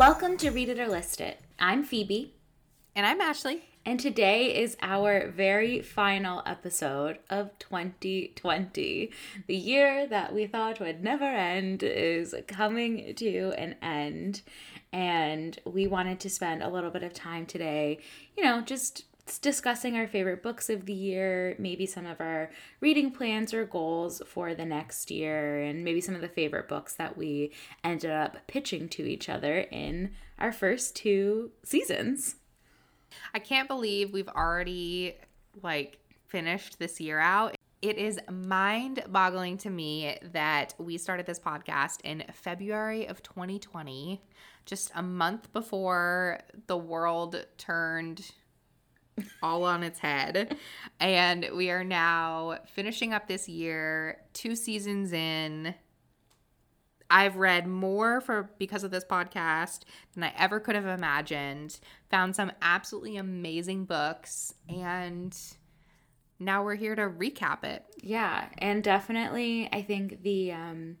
Welcome to Read It or List It. I'm Phoebe. And I'm Ashley. And today is our very final episode of 2020. The year that we thought would never end is coming to an end. And we wanted to spend a little bit of time today, you know, just discussing our favorite books of the year, maybe some of our reading plans or goals for the next year, and maybe some of the favorite books that we ended up pitching to each other in our first two seasons. I can't believe we've already like finished this year out. It is mind boggling to me that we started this podcast in February of 2020, just a month before the world turned all on its head. And we are now finishing up this year, two seasons in. I've read more for because of this podcast than I ever could have imagined. Found some absolutely amazing books and now we're here to recap it. Yeah, and definitely I think the um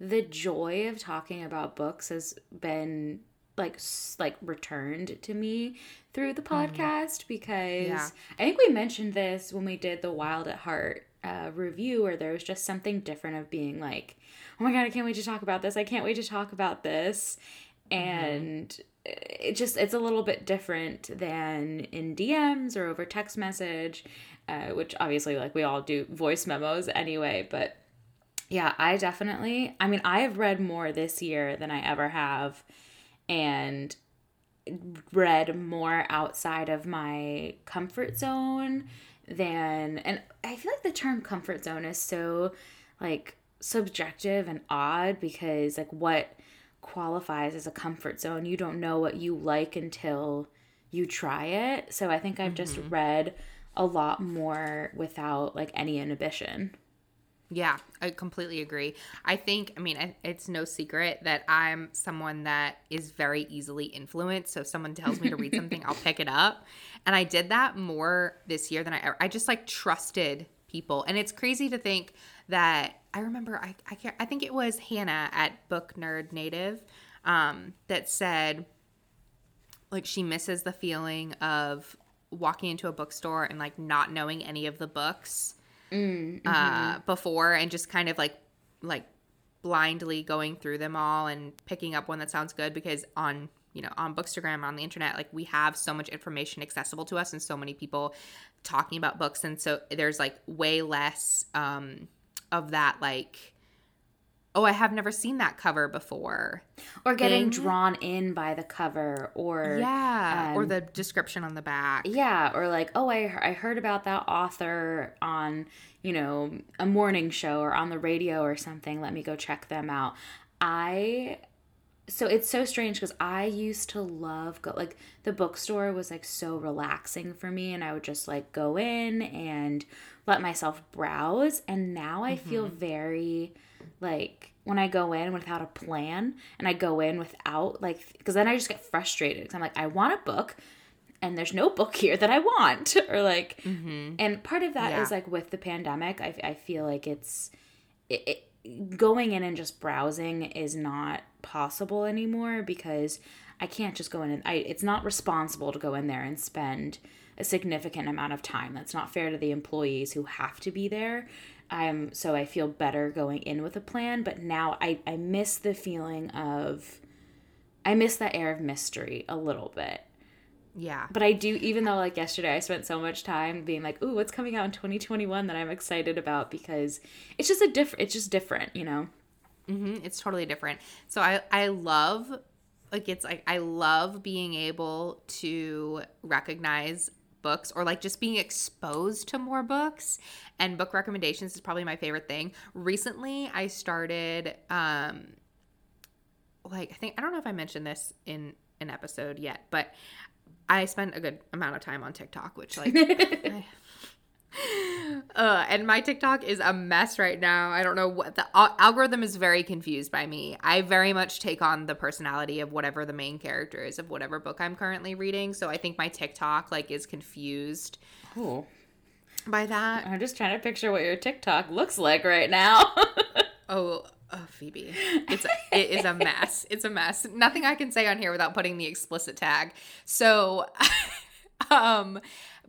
the joy of talking about books has been like like returned to me through the mm-hmm. podcast mm. because yeah. I think we mentioned this when we did the Wild at Heart uh, review where there was just something different of being like, oh my god, I can't wait to talk about this. I can't wait to talk about this, mm-hmm. and mm-hmm. it just it's a little bit different than in DMs or over text message, uh, which obviously like we all do voice memos anyway, but. Yeah, I definitely. I mean, I have read more this year than I ever have and read more outside of my comfort zone than and I feel like the term comfort zone is so like subjective and odd because like what qualifies as a comfort zone you don't know what you like until you try it so i think i've mm-hmm. just read a lot more without like any inhibition yeah, I completely agree. I think, I mean, it's no secret that I'm someone that is very easily influenced. So if someone tells me to read something, I'll pick it up. And I did that more this year than I ever. I just like trusted people. And it's crazy to think that I remember, I, I, can't, I think it was Hannah at Book Nerd Native um, that said, like, she misses the feeling of walking into a bookstore and like not knowing any of the books mm, uh, mm-hmm. uh, before and just kind of like like blindly going through them all and picking up one that sounds good because on you know on bookstagram on the internet like we have so much information accessible to us and so many people talking about books and so there's like way less um of that like oh, I have never seen that cover before. Or getting thing. drawn in by the cover or yeah, um, or the description on the back. Yeah, or like, oh, I I heard about that author on, you know, a morning show or on the radio or something. Let me go check them out. I so it's so strange because I used to love go like the bookstore was like so relaxing for me and I would just like go in and let myself browse and now I mm-hmm. feel very like when I go in without a plan and I go in without like because then I just get frustrated because I'm like I want a book and there's no book here that I want or like mm-hmm. and part of that yeah. is like with the pandemic I, I feel like it's it, it, going in and just browsing is not possible anymore because I can't just go in and I it's not responsible to go in there and spend a significant amount of time. That's not fair to the employees who have to be there. Um, so I feel better going in with a plan, but now I, I miss the feeling of, I miss that air of mystery a little bit. Yeah. But I do, even though like yesterday I spent so much time being like, ooh, what's coming out in 2021 that I'm excited about because it's just a different, it's just different, you know? Mm-hmm. It's totally different. So I, I love, like, it's like, I love being able to recognize books or like just being exposed to more books and book recommendations is probably my favorite thing. Recently, I started um like I think I don't know if I mentioned this in an episode yet, but I spent a good amount of time on TikTok, which like I, uh, and my TikTok is a mess right now. I don't know what the algorithm is very confused by me. I very much take on the personality of whatever the main character is of whatever book I'm currently reading. So I think my TikTok like is confused. Cool. By that, I'm just trying to picture what your TikTok looks like right now. oh, Oh, Phoebe. It's a, it is a mess. It's a mess. Nothing I can say on here without putting the explicit tag. So um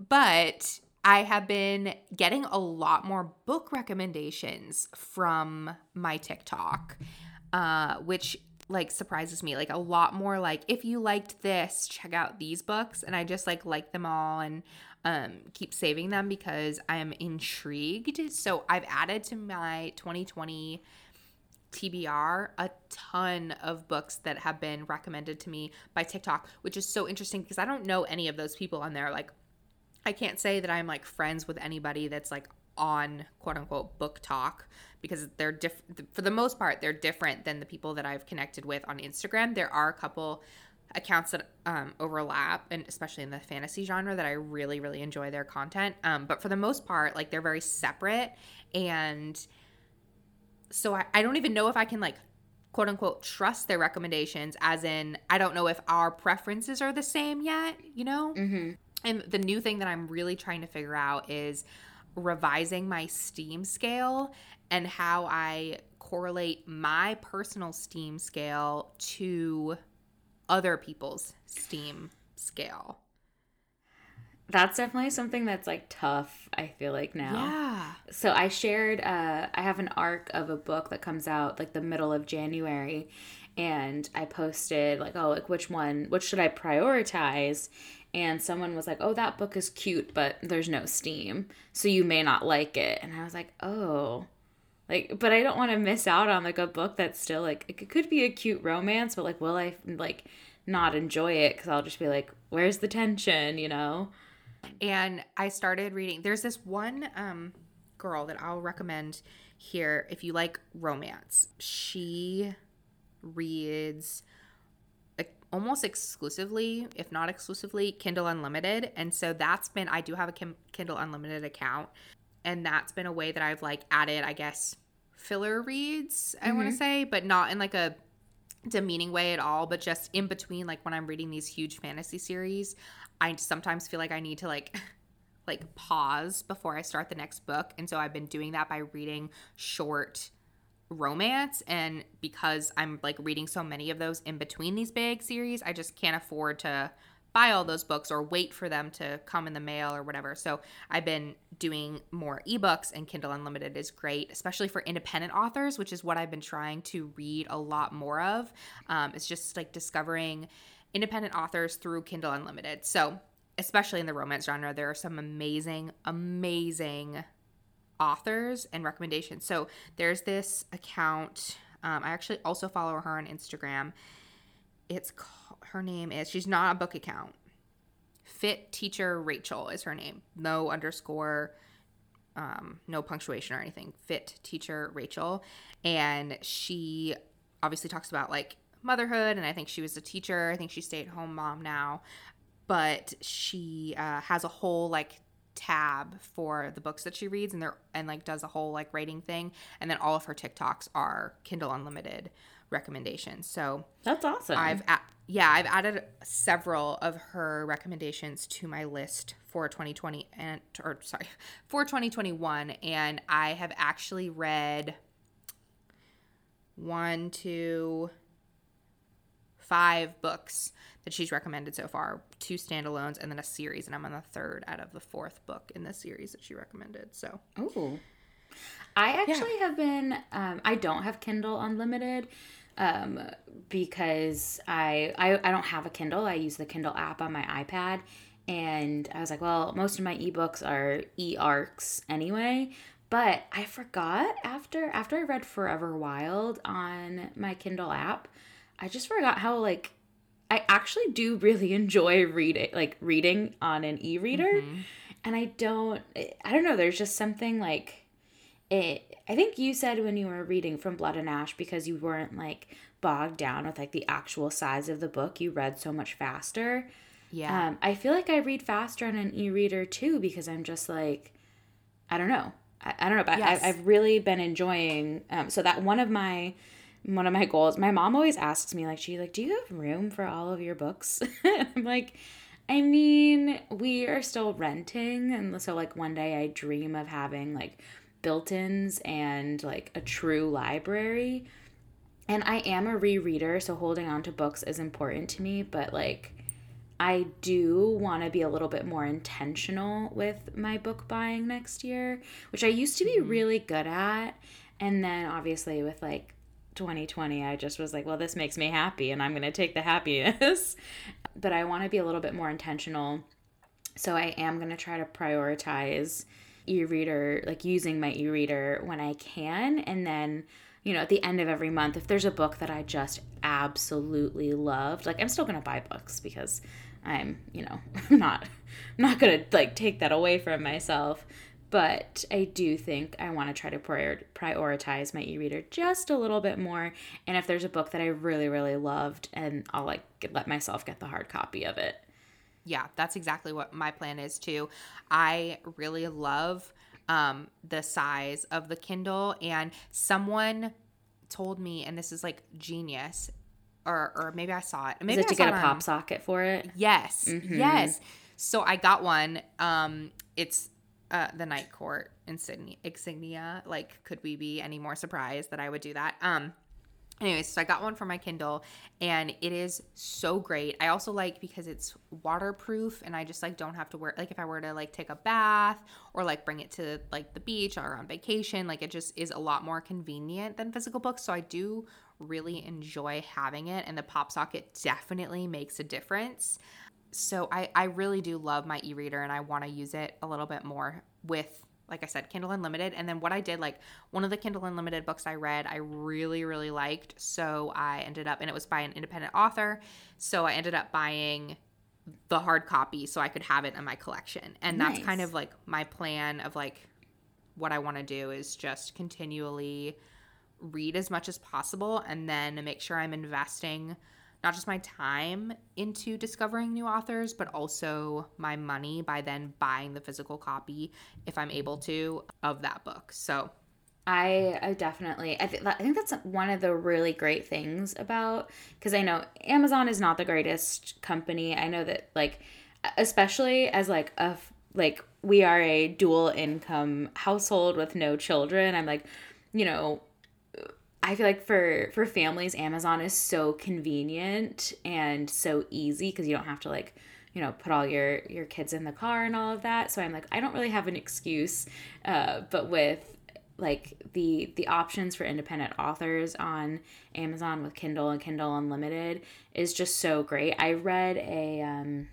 but I have been getting a lot more book recommendations from my TikTok. Uh which like surprises me like a lot more like if you liked this check out these books and i just like like them all and um keep saving them because i'm intrigued so i've added to my 2020 TBR a ton of books that have been recommended to me by TikTok, which is so interesting because I don't know any of those people on there. Like, I can't say that I'm like friends with anybody that's like on quote unquote BookTok because they're different for the most part they're different than the people that I've connected with on Instagram. There are a couple accounts that um, overlap and especially in the fantasy genre that I really really enjoy their content. Um, but for the most part like they're very separate and so I, I don't even know if I can like quote unquote trust their recommendations as in I don't know if our preferences are the same yet, you know? Mm-hmm. And the new thing that I'm really trying to figure out is revising my steam scale and how I correlate my personal steam scale to other people's steam scale. That's definitely something that's like tough, I feel like now. Yeah. So I shared uh I have an arc of a book that comes out like the middle of January and I posted like oh like which one which should I prioritize and someone was like, "Oh, that book is cute, but there's no steam, so you may not like it." And I was like, "Oh." Like, but I don't want to miss out on like a book that's still like it could be a cute romance, but like will I like not enjoy it cuz I'll just be like, "Where's the tension?" you know? And I started reading. There's this one um girl that I'll recommend here if you like romance. She reads almost exclusively, if not exclusively, Kindle Unlimited. And so that's been, I do have a Kindle Unlimited account. And that's been a way that I've like added, I guess, filler reads, I mm-hmm. want to say, but not in like a demeaning way at all, but just in between, like when I'm reading these huge fantasy series, I sometimes feel like I need to like. like pause before I start the next book. And so I've been doing that by reading short romance and because I'm like reading so many of those in between these big series, I just can't afford to buy all those books or wait for them to come in the mail or whatever. So I've been doing more ebooks and Kindle Unlimited is great, especially for independent authors, which is what I've been trying to read a lot more of. Um, it's just like discovering independent authors through Kindle Unlimited. So especially in the romance genre, there are some amazing, amazing authors and recommendations. So there's this account. Um, I actually also follow her on Instagram. It's her name is she's not a book account. Fit Teacher Rachel is her name. No underscore, um, no punctuation or anything. Fit Teacher Rachel, and she obviously talks about like motherhood. And I think she was a teacher. I think she's stay at home mom now, but she uh, has a whole like tab for the books that she reads and there and like does a whole like rating thing and then all of her TikToks are Kindle Unlimited recommendations. So That's awesome. I've a- yeah, I've added several of her recommendations to my list for 2020 and or sorry, for 2021 and I have actually read one, two, five books that she's recommended so far two standalones and then a series and i'm on the third out of the fourth book in the series that she recommended so. Oh i actually yeah. have been um, i don't have kindle unlimited um, because I, I i don't have a kindle. I use the kindle app on my ipad and i was like well most of my ebooks are e-arcs anyway but i forgot after after i read forever wild on my kindle app i just forgot how like I actually do really enjoy reading like reading on an e-reader mm-hmm. and I don't I don't know there's just something like it I think you said when you were reading from Blood and Ash because you weren't like bogged down with like the actual size of the book you read so much faster. Yeah. Um, I feel like I read faster on an e-reader too because I'm just like I don't know. I, I don't know but yes. I, I've really been enjoying um, so that one of my one of my goals. My mom always asks me like she like, "Do you have room for all of your books?" I'm like, I mean, we are still renting and so like one day I dream of having like built ins and like a true library. And I am a rereader, so holding on to books is important to me, but like I do want to be a little bit more intentional with my book buying next year, which I used to be mm-hmm. really good at. And then obviously with like 2020, I just was like, well, this makes me happy and I'm going to take the happiness. but I want to be a little bit more intentional. So I am going to try to prioritize e-reader, like using my e-reader when I can and then you know, at the end of every month, if there's a book that I just absolutely loved, like I'm still gonna buy books because I'm, you know, not not gonna like take that away from myself. But I do think I want to try to prior- prioritize my e-reader just a little bit more. And if there's a book that I really, really loved, and I'll like let myself get the hard copy of it. Yeah, that's exactly what my plan is too. I really love um, the size of the Kindle. And someone told me, and this is like genius, or or maybe I saw it. Maybe is it to get a pop socket for it? Yes, mm-hmm. yes. So I got one. Um, it's uh, the Night Court insignia. Insignia. Like, could we be any more surprised that I would do that? Um, anyways so i got one for my kindle and it is so great i also like because it's waterproof and i just like don't have to wear like if i were to like take a bath or like bring it to like the beach or on vacation like it just is a lot more convenient than physical books so i do really enjoy having it and the pop socket definitely makes a difference so i i really do love my e-reader and i want to use it a little bit more with like I said, Kindle Unlimited. And then what I did, like one of the Kindle Unlimited books I read, I really, really liked. So I ended up, and it was by an independent author. So I ended up buying the hard copy so I could have it in my collection. And nice. that's kind of like my plan of like what I want to do is just continually read as much as possible and then make sure I'm investing not just my time into discovering new authors, but also my money by then buying the physical copy if I'm able to of that book. So I, I definitely I, th- I think that's one of the really great things about because I know Amazon is not the greatest company. I know that like especially as like a like we are a dual income household with no children. I'm like, you know, I feel like for for families, Amazon is so convenient and so easy because you don't have to like you know put all your your kids in the car and all of that. So I'm like I don't really have an excuse, uh, but with like the the options for independent authors on Amazon with Kindle and Kindle Unlimited is just so great. I read a um,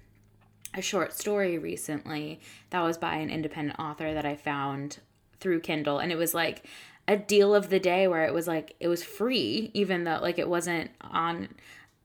a short story recently that was by an independent author that I found through Kindle, and it was like a deal of the day where it was like it was free even though like it wasn't on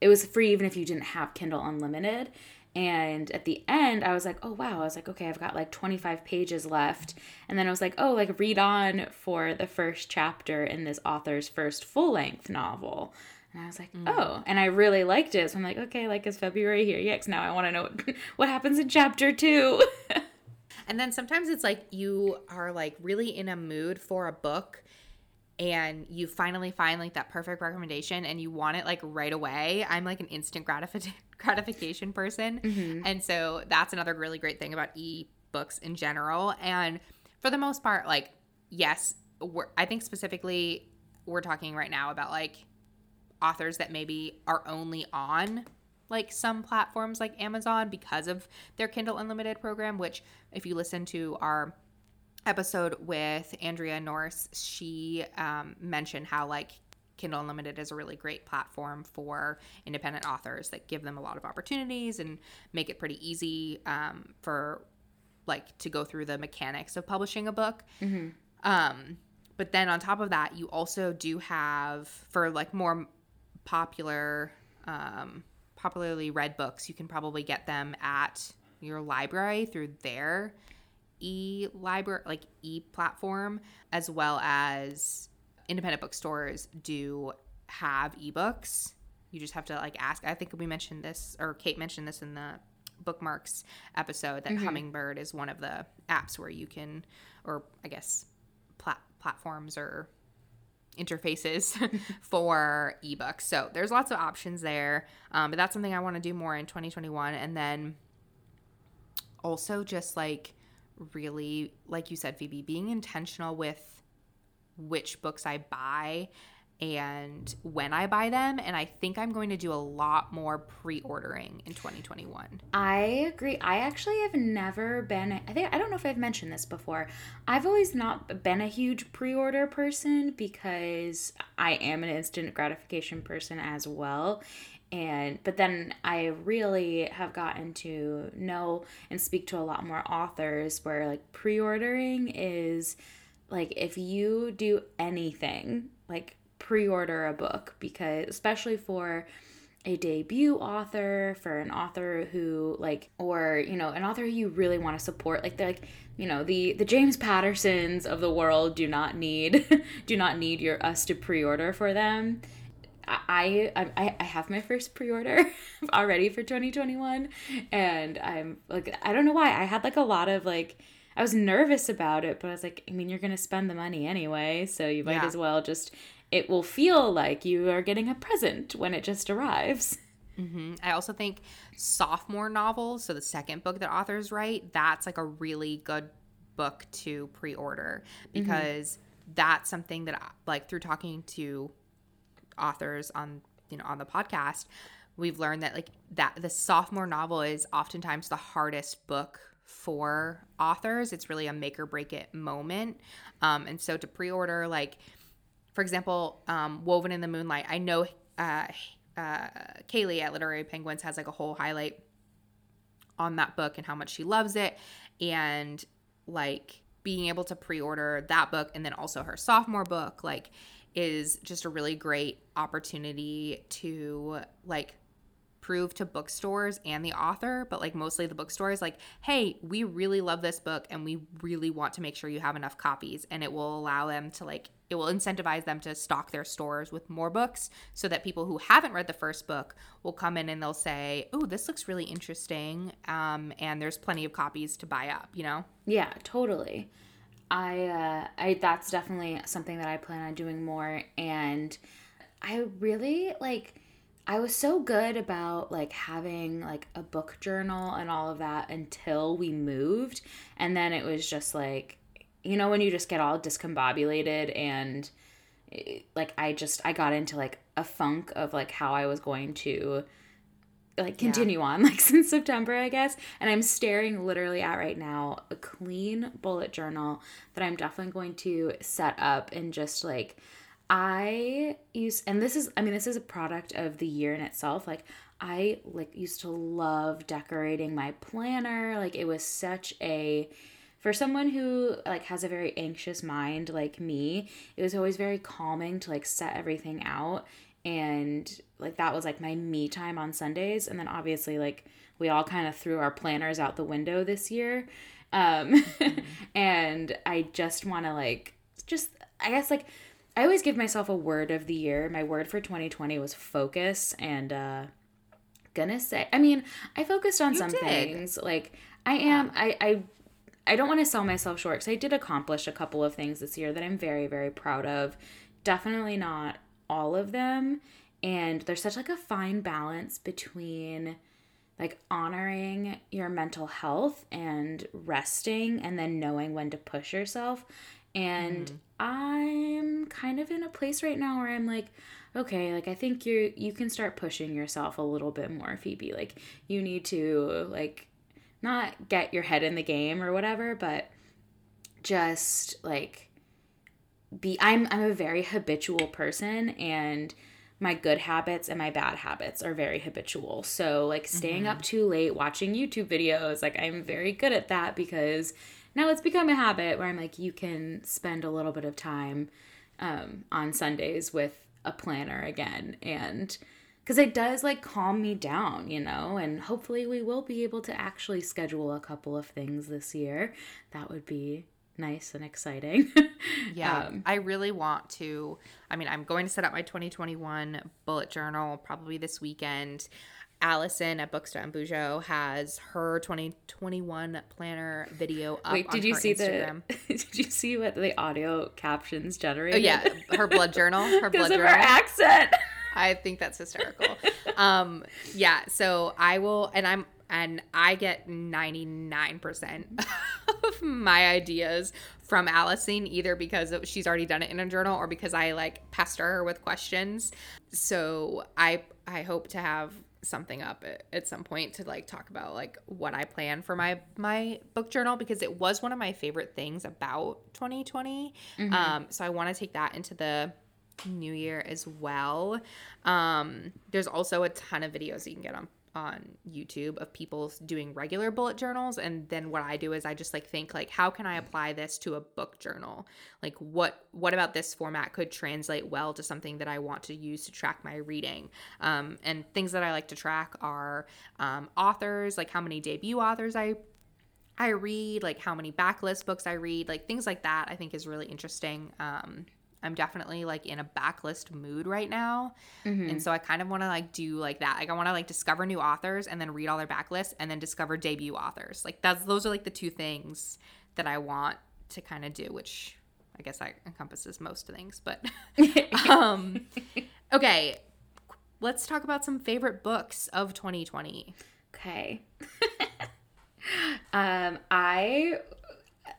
it was free even if you didn't have Kindle Unlimited. And at the end, I was like, oh wow. I was like, okay, I've got like 25 pages left. And then I was like, oh, like read on for the first chapter in this author's first full length novel. And I was like, mm. oh, and I really liked it. So I'm like, okay, like is February here? Yes, now I want to know what, what happens in chapter two. and then sometimes it's like you are like really in a mood for a book and you finally find like that perfect recommendation and you want it like right away. I'm like an instant gratification gratification person. Mm-hmm. And so that's another really great thing about e-books in general. And for the most part, like, yes, I think specifically we're talking right now about like authors that maybe are only on like some platforms like Amazon because of their Kindle Unlimited program, which if you listen to our episode with Andrea Norse, she um, mentioned how like Kindle Unlimited is a really great platform for independent authors that give them a lot of opportunities and make it pretty easy um, for like to go through the mechanics of publishing a book. Mm-hmm. Um, but then on top of that, you also do have for like more popular, um, popularly read books, you can probably get them at your library through their e library like e platform as well as independent bookstores do have ebooks you just have to like ask i think we mentioned this or kate mentioned this in the bookmarks episode that mm-hmm. hummingbird is one of the apps where you can or i guess plat- platforms or interfaces for ebooks. So there's lots of options there um, but that's something i want to do more in 2021 and then also just like really, like you said, Phoebe, being intentional with which books I buy and when I buy them. And I think I'm going to do a lot more pre ordering in 2021. I agree. I actually have never been, I think, I don't know if I've mentioned this before. I've always not been a huge pre order person because I am an instant gratification person as well. And, but then I really have gotten to know and speak to a lot more authors where like pre ordering is like if you do anything, like pre-order a book because especially for a debut author for an author who like or you know an author you really want to support like they're like you know the the james pattersons of the world do not need do not need your us to pre-order for them I, I I have my first pre-order already for 2021 and I'm like I don't know why I had like a lot of like I was nervous about it but I was like I mean you're going to spend the money anyway so you might yeah. as well just it will feel like you are getting a present when it just arrives. Mm-hmm. I also think sophomore novels, so the second book that authors write, that's like a really good book to pre order mm-hmm. because mm-hmm. that's something that, like, through talking to authors on, you know, on the podcast, we've learned that, like, that the sophomore novel is oftentimes the hardest book for authors. It's really a make or break it moment. Um, and so to pre order, like, for example, um, Woven in the Moonlight. I know uh, uh, Kaylee at Literary Penguins has like a whole highlight on that book and how much she loves it, and like being able to pre-order that book and then also her sophomore book like is just a really great opportunity to like prove to bookstores and the author, but like mostly the bookstores, like, hey, we really love this book and we really want to make sure you have enough copies. And it will allow them to like, it will incentivize them to stock their stores with more books so that people who haven't read the first book will come in and they'll say, oh, this looks really interesting. Um, and there's plenty of copies to buy up, you know? Yeah, totally. I, uh, I, that's definitely something that I plan on doing more. And I really like, I was so good about like having like a book journal and all of that until we moved. And then it was just like, you know, when you just get all discombobulated and eh, like I just, I got into like a funk of like how I was going to like continue yeah. on like since September, I guess. And I'm staring literally at right now a clean bullet journal that I'm definitely going to set up and just like I use and this is I mean this is a product of the year in itself. Like I like used to love decorating my planner. Like it was such a for someone who like has a very anxious mind like me, it was always very calming to like set everything out and like that was like my me time on Sundays and then obviously like we all kind of threw our planners out the window this year. Um mm-hmm. and I just want to like just I guess like I always give myself a word of the year. My word for 2020 was focus and uh gonna say I mean, I focused on you some did. things. Like I am I I I don't want to sell myself short cuz I did accomplish a couple of things this year that I'm very very proud of. Definitely not all of them and there's such like a fine balance between like honoring your mental health and resting and then knowing when to push yourself and mm. I'm kind of in a place right now where I'm like, okay, like I think you you can start pushing yourself a little bit more, Phoebe. Like you need to like not get your head in the game or whatever, but just like be I'm I'm a very habitual person and my good habits and my bad habits are very habitual. So like staying mm-hmm. up too late watching YouTube videos, like I'm very good at that because now it's become a habit where I'm like, you can spend a little bit of time um, on Sundays with a planner again. And because it does like calm me down, you know, and hopefully we will be able to actually schedule a couple of things this year. That would be nice and exciting. yeah, um, I really want to. I mean, I'm going to set up my 2021 bullet journal probably this weekend. Allison at Bookstore Bujo has her 2021 planner video up. Wait, did you see Instagram. the? Did you see what the audio captions generated? Oh yeah, her blood journal. Her blood journal. her accent. I think that's hysterical. um, yeah, so I will, and I'm and I get 99% of my ideas from Allison, either because she's already done it in a journal or because I like pester her with questions. So I I hope to have something up at, at some point to like talk about like what I plan for my my book journal because it was one of my favorite things about 2020. Mm-hmm. Um, so I want to take that into the new year as well. Um, there's also a ton of videos you can get on on YouTube of people doing regular bullet journals and then what I do is I just like think like how can I apply this to a book journal? Like what what about this format could translate well to something that I want to use to track my reading? Um, and things that I like to track are um, authors, like how many debut authors I I read, like how many backlist books I read, like things like that I think is really interesting. Um, I'm definitely like in a backlist mood right now. Mm-hmm. And so I kind of want to like do like that. Like I want to like discover new authors and then read all their backlists and then discover debut authors. Like that's those are like the two things that I want to kind of do, which I guess that encompasses most things, but um okay, let's talk about some favorite books of 2020. Okay. um I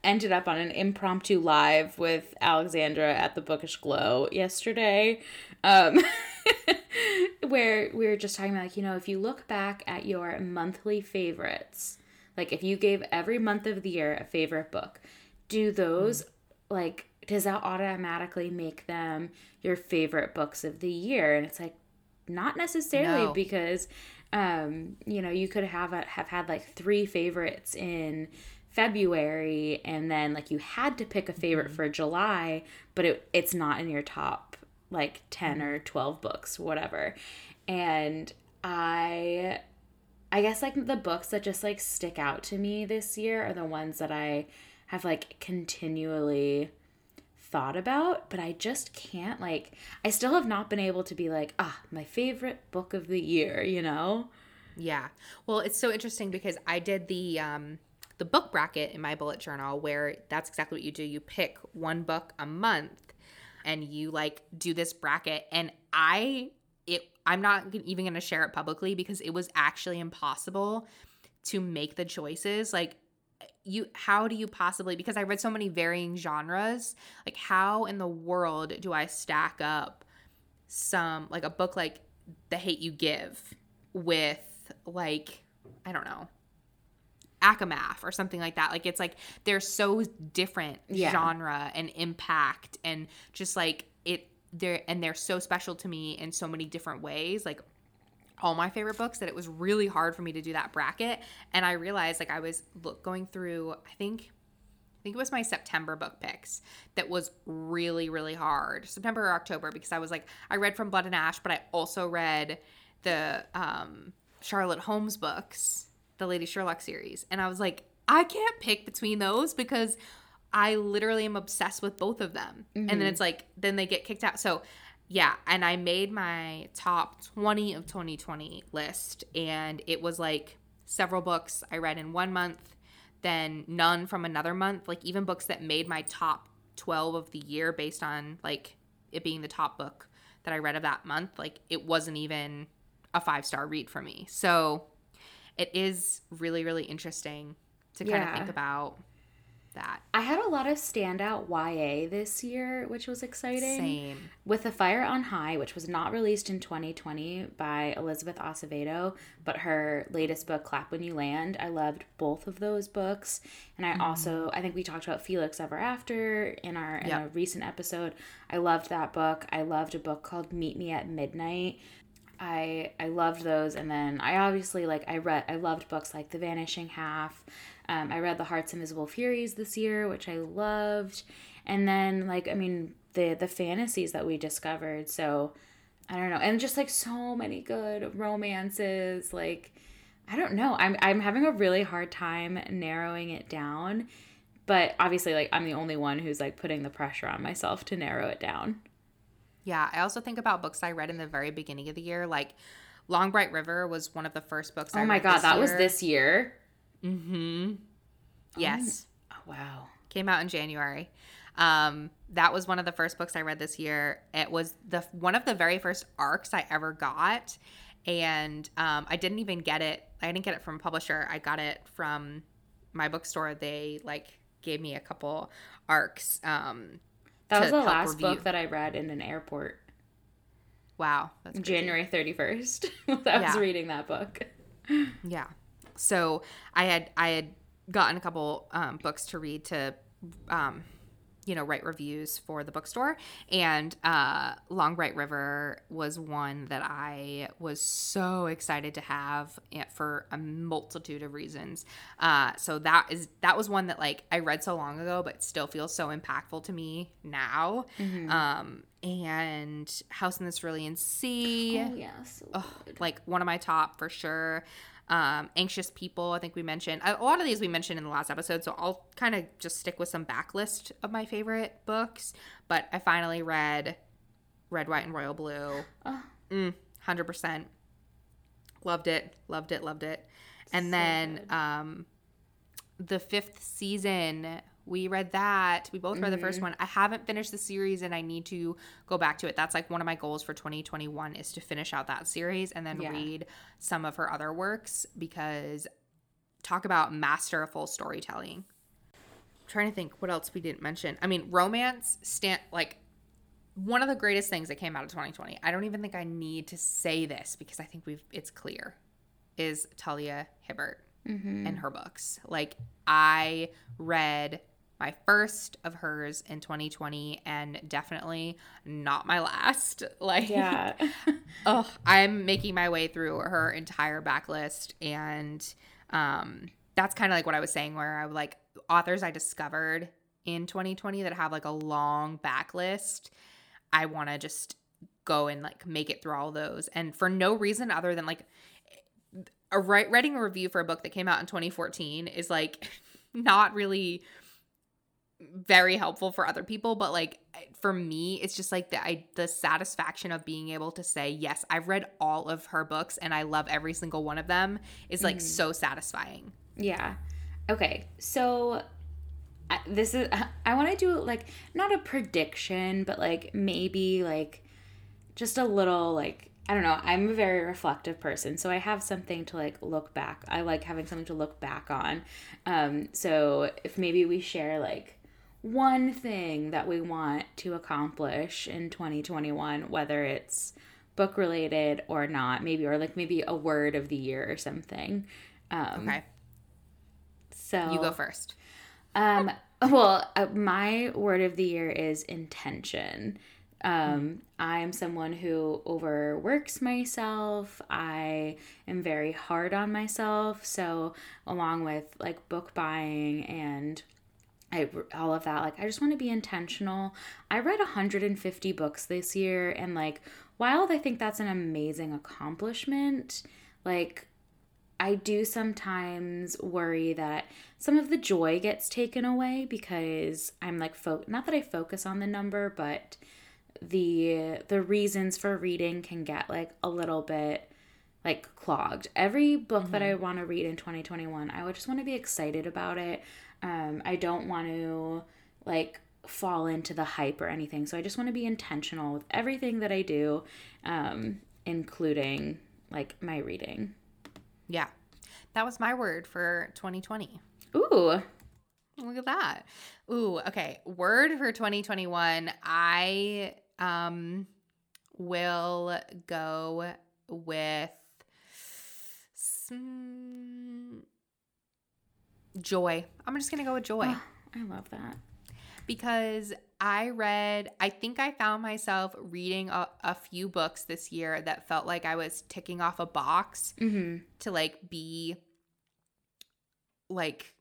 ended up on an impromptu live with Alexandra at the Bookish Glow yesterday, um, where we were just talking about, like, you know, if you look back at your monthly favorites, like if you gave every month of the year a favorite book, do those, mm. like, does that automatically make them your favorite books of the year? And it's like, not necessarily no. because um you know you could have a, have had like three favorites in February and then like you had to pick a favorite mm-hmm. for July, but it it's not in your top like 10 mm-hmm. or 12 books, whatever. And I I guess like the books that just like stick out to me this year are the ones that I have like continually thought about, but I just can't like I still have not been able to be like, ah, my favorite book of the year, you know? Yeah. Well, it's so interesting because I did the um the book bracket in my bullet journal where that's exactly what you do. You pick one book a month and you like do this bracket and I it I'm not even going to share it publicly because it was actually impossible to make the choices like you how do you possibly because I read so many varying genres like how in the world do I stack up some like a book like The Hate You Give with like I don't know ACOMAF or something like that. Like it's like they're so different yeah. genre and impact and just like it they're and they're so special to me in so many different ways. Like all my favorite books that it was really hard for me to do that bracket and I realized like I was look going through I think I think it was my September book picks that was really, really hard. September or October, because I was like, I read From Blood and Ash, but I also read the um, Charlotte Holmes books the Lady Sherlock series. And I was like, I can't pick between those because I literally am obsessed with both of them. Mm-hmm. And then mm-hmm. it's like, then they get kicked out. So, yeah. And I made my top 20 of 2020 list. And it was like several books I read in one month, then none from another month. Like, even books that made my top 12 of the year based on like it being the top book that I read of that month. Like, it wasn't even a five star read for me. So, it is really really interesting to kind yeah. of think about that. I had a lot of standout YA this year, which was exciting. Same. With The Fire on High, which was not released in 2020 by Elizabeth Acevedo, but her latest book, Clap When You Land. I loved both of those books. And I mm-hmm. also, I think we talked about Felix Ever After in our in yep. a recent episode. I loved that book. I loved a book called Meet Me at Midnight, I I loved those, and then I obviously like I read I loved books like The Vanishing Half. Um, I read The Heart's Invisible Furies this year, which I loved, and then like I mean the the fantasies that we discovered. So I don't know, and just like so many good romances. Like I don't know, I'm I'm having a really hard time narrowing it down, but obviously like I'm the only one who's like putting the pressure on myself to narrow it down. Yeah, I also think about books I read in the very beginning of the year. Like Long Bright River was one of the first books. Oh I my god, that year. was this year. Mm-hmm. Yes. Oh, wow. Came out in January. Um, that was one of the first books I read this year. It was the one of the very first arcs I ever got, and um, I didn't even get it I didn't get it from a publisher. I got it from my bookstore. They like gave me a couple arcs. Um, That was the last review. book that I read in an airport. Wow, that's crazy. January 31st. I was Yeah. reading that book. Yeah. So I had I had gotten a couple um, books to read to, um, you know, write reviews for the bookstore, and uh, Long Bright River was one that I was so excited to have eh, for a multitude of reasons. Uh, so that is that was one that like I read so long ago, but still feels so impactful to me now. Um, and House in the Cerulean Sea Oh, yeah. So like one of my top for sure. Um, anxious people, I think we mentioned a lot of these we mentioned in the last episode, so I'll kind of just stick with some backlist of my favorite books. But I finally read Red, White, and Royal Blue. Oh. Mm, 100%. Loved it, loved it, loved it. And So then um, the fifth season, we read that. We both read the Mm-hmm. first one. I haven't finished the series and I need to go back to it. That's like one of my goals for 2021 is to finish out that series and then Yeah. read some of her other works because talk about masterful storytelling. I'm trying to think what else we didn't mention. I mean, romance stand like one of the greatest things that came out of 2020. I don't even think I need to say this because I think we've it's clear is Talia Hibbert Mm-hmm. and her books. Like I read my first of hers in 2020 and definitely not my last. Like Yeah. oh, I'm making my way through her entire backlist and um that's kind of like what I was saying where I would like authors I discovered in 2020 that have like a long backlist. I want to just go and like make it through all those and for no reason other than like a writing a review for a book that came out in 2014 is like not really very helpful for other people but like for me it's just like the I, the satisfaction of being able to say yes I've read all of her books and I love every single one of them is like so satisfying. Yeah. Okay. So this is I want to do like not a prediction, but like maybe like just a little like I don't know. I'm a very reflective person, so I have something to like look back. I like having something to look back on. Um so if maybe we share like one thing that we want to accomplish in 2021, whether it's book related or not, maybe or like maybe a word of the year or something. Um Okay. so You go first. um, well, uh, my word of the year is intention. Um, I'm someone who overworks myself. I am very hard on myself. So, along with like book buying and I all of that, like I just want to be intentional. I read 150 books this year, and like while I think that's an amazing accomplishment, like I do sometimes worry that some of the joy gets taken away because I'm like fo- not that I focus on the number, but the the reasons for reading can get like a little bit like clogged. Every book that mm-hmm. I want to read in 2021, I would just want to be excited about it. Um, I don't want to like fall into the hype or anything. So I just want to be intentional with everything that I do, um, including like my reading. Yeah. That was my word for 2020. Ooh. Look at that. Ooh, okay. Word for 2021. I um will go with some joy. I'm just going to go with joy Oh, I love that. because I read, I think I found myself reading a, a few books this year that felt like I was ticking off a box Mm-hmm. to like be like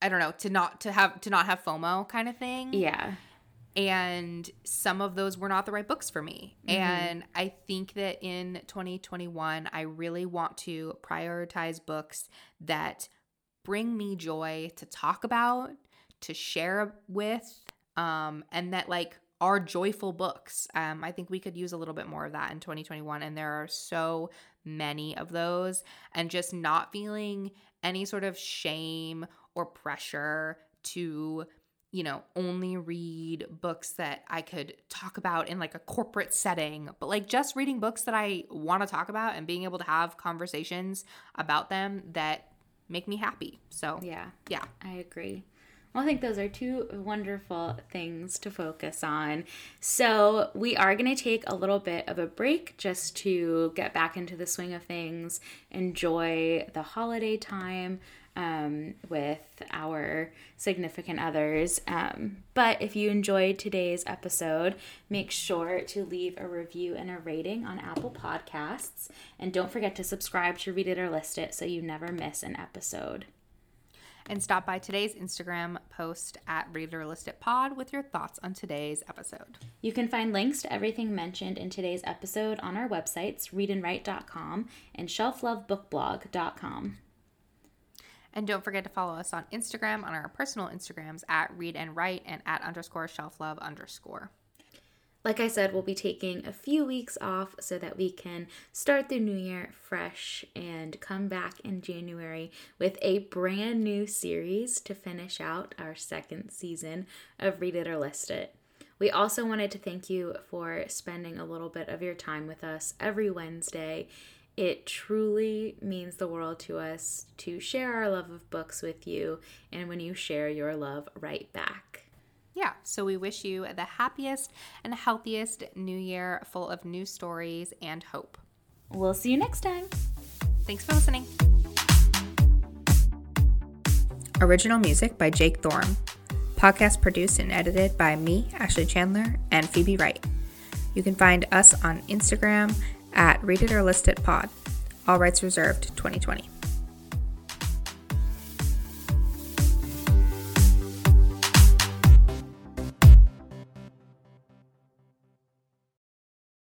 I don't know, to not to have to not have FOMO kind of thing. Yeah. And some of those were not the right books for me. Mhm. And I think that in 2021 I really want to prioritize books that bring me joy to talk about, to share with, um, and that like are joyful books. Um, I think we could use a little bit more of that in 2021. And there are so many of those. And just not feeling any sort of shame or pressure to you know, only read books that I could talk about in like a corporate setting, but like just reading books that I want to talk about and being able to have conversations about them that make me happy. So, Yeah, yeah. I agree. Well, I think those are two wonderful things to focus on. So, we are going to take a little bit of a break just to get back into the swing of things, enjoy the holiday time um, with our significant others. Um, but if you enjoyed today's episode, make sure to leave a review and a rating on Apple Podcasts. And don't forget to subscribe to Read It or List It so you never miss an episode. And stop by today's Instagram post at Read It or List It Pod with your thoughts on today's episode. You can find links to everything mentioned in today's episode on our websites, readandwrite.com and shelflovebookblog.com. And don't forget to follow us on Instagram on our personal Instagrams at Read and Write and at underscore shelf love underscore. Like I said, we'll be taking a few weeks off so that we can start the new year fresh and come back in January with a brand new series to finish out our second season of Read It or List It. We also wanted to thank you for spending a little bit of your time with us every Wednesday. It truly means the world to us to share our love of books with you, and when you share your love right back. Yeah, so we wish you the happiest and healthiest new year full of new stories and hope. We'll see you next time. Thanks for listening. Original music by Jake Thorne. Podcast produced and edited by me, Ashley Chandler, and Phoebe Wright. You can find us on Instagram at Read It or List It Pod. All rights reserved 2020.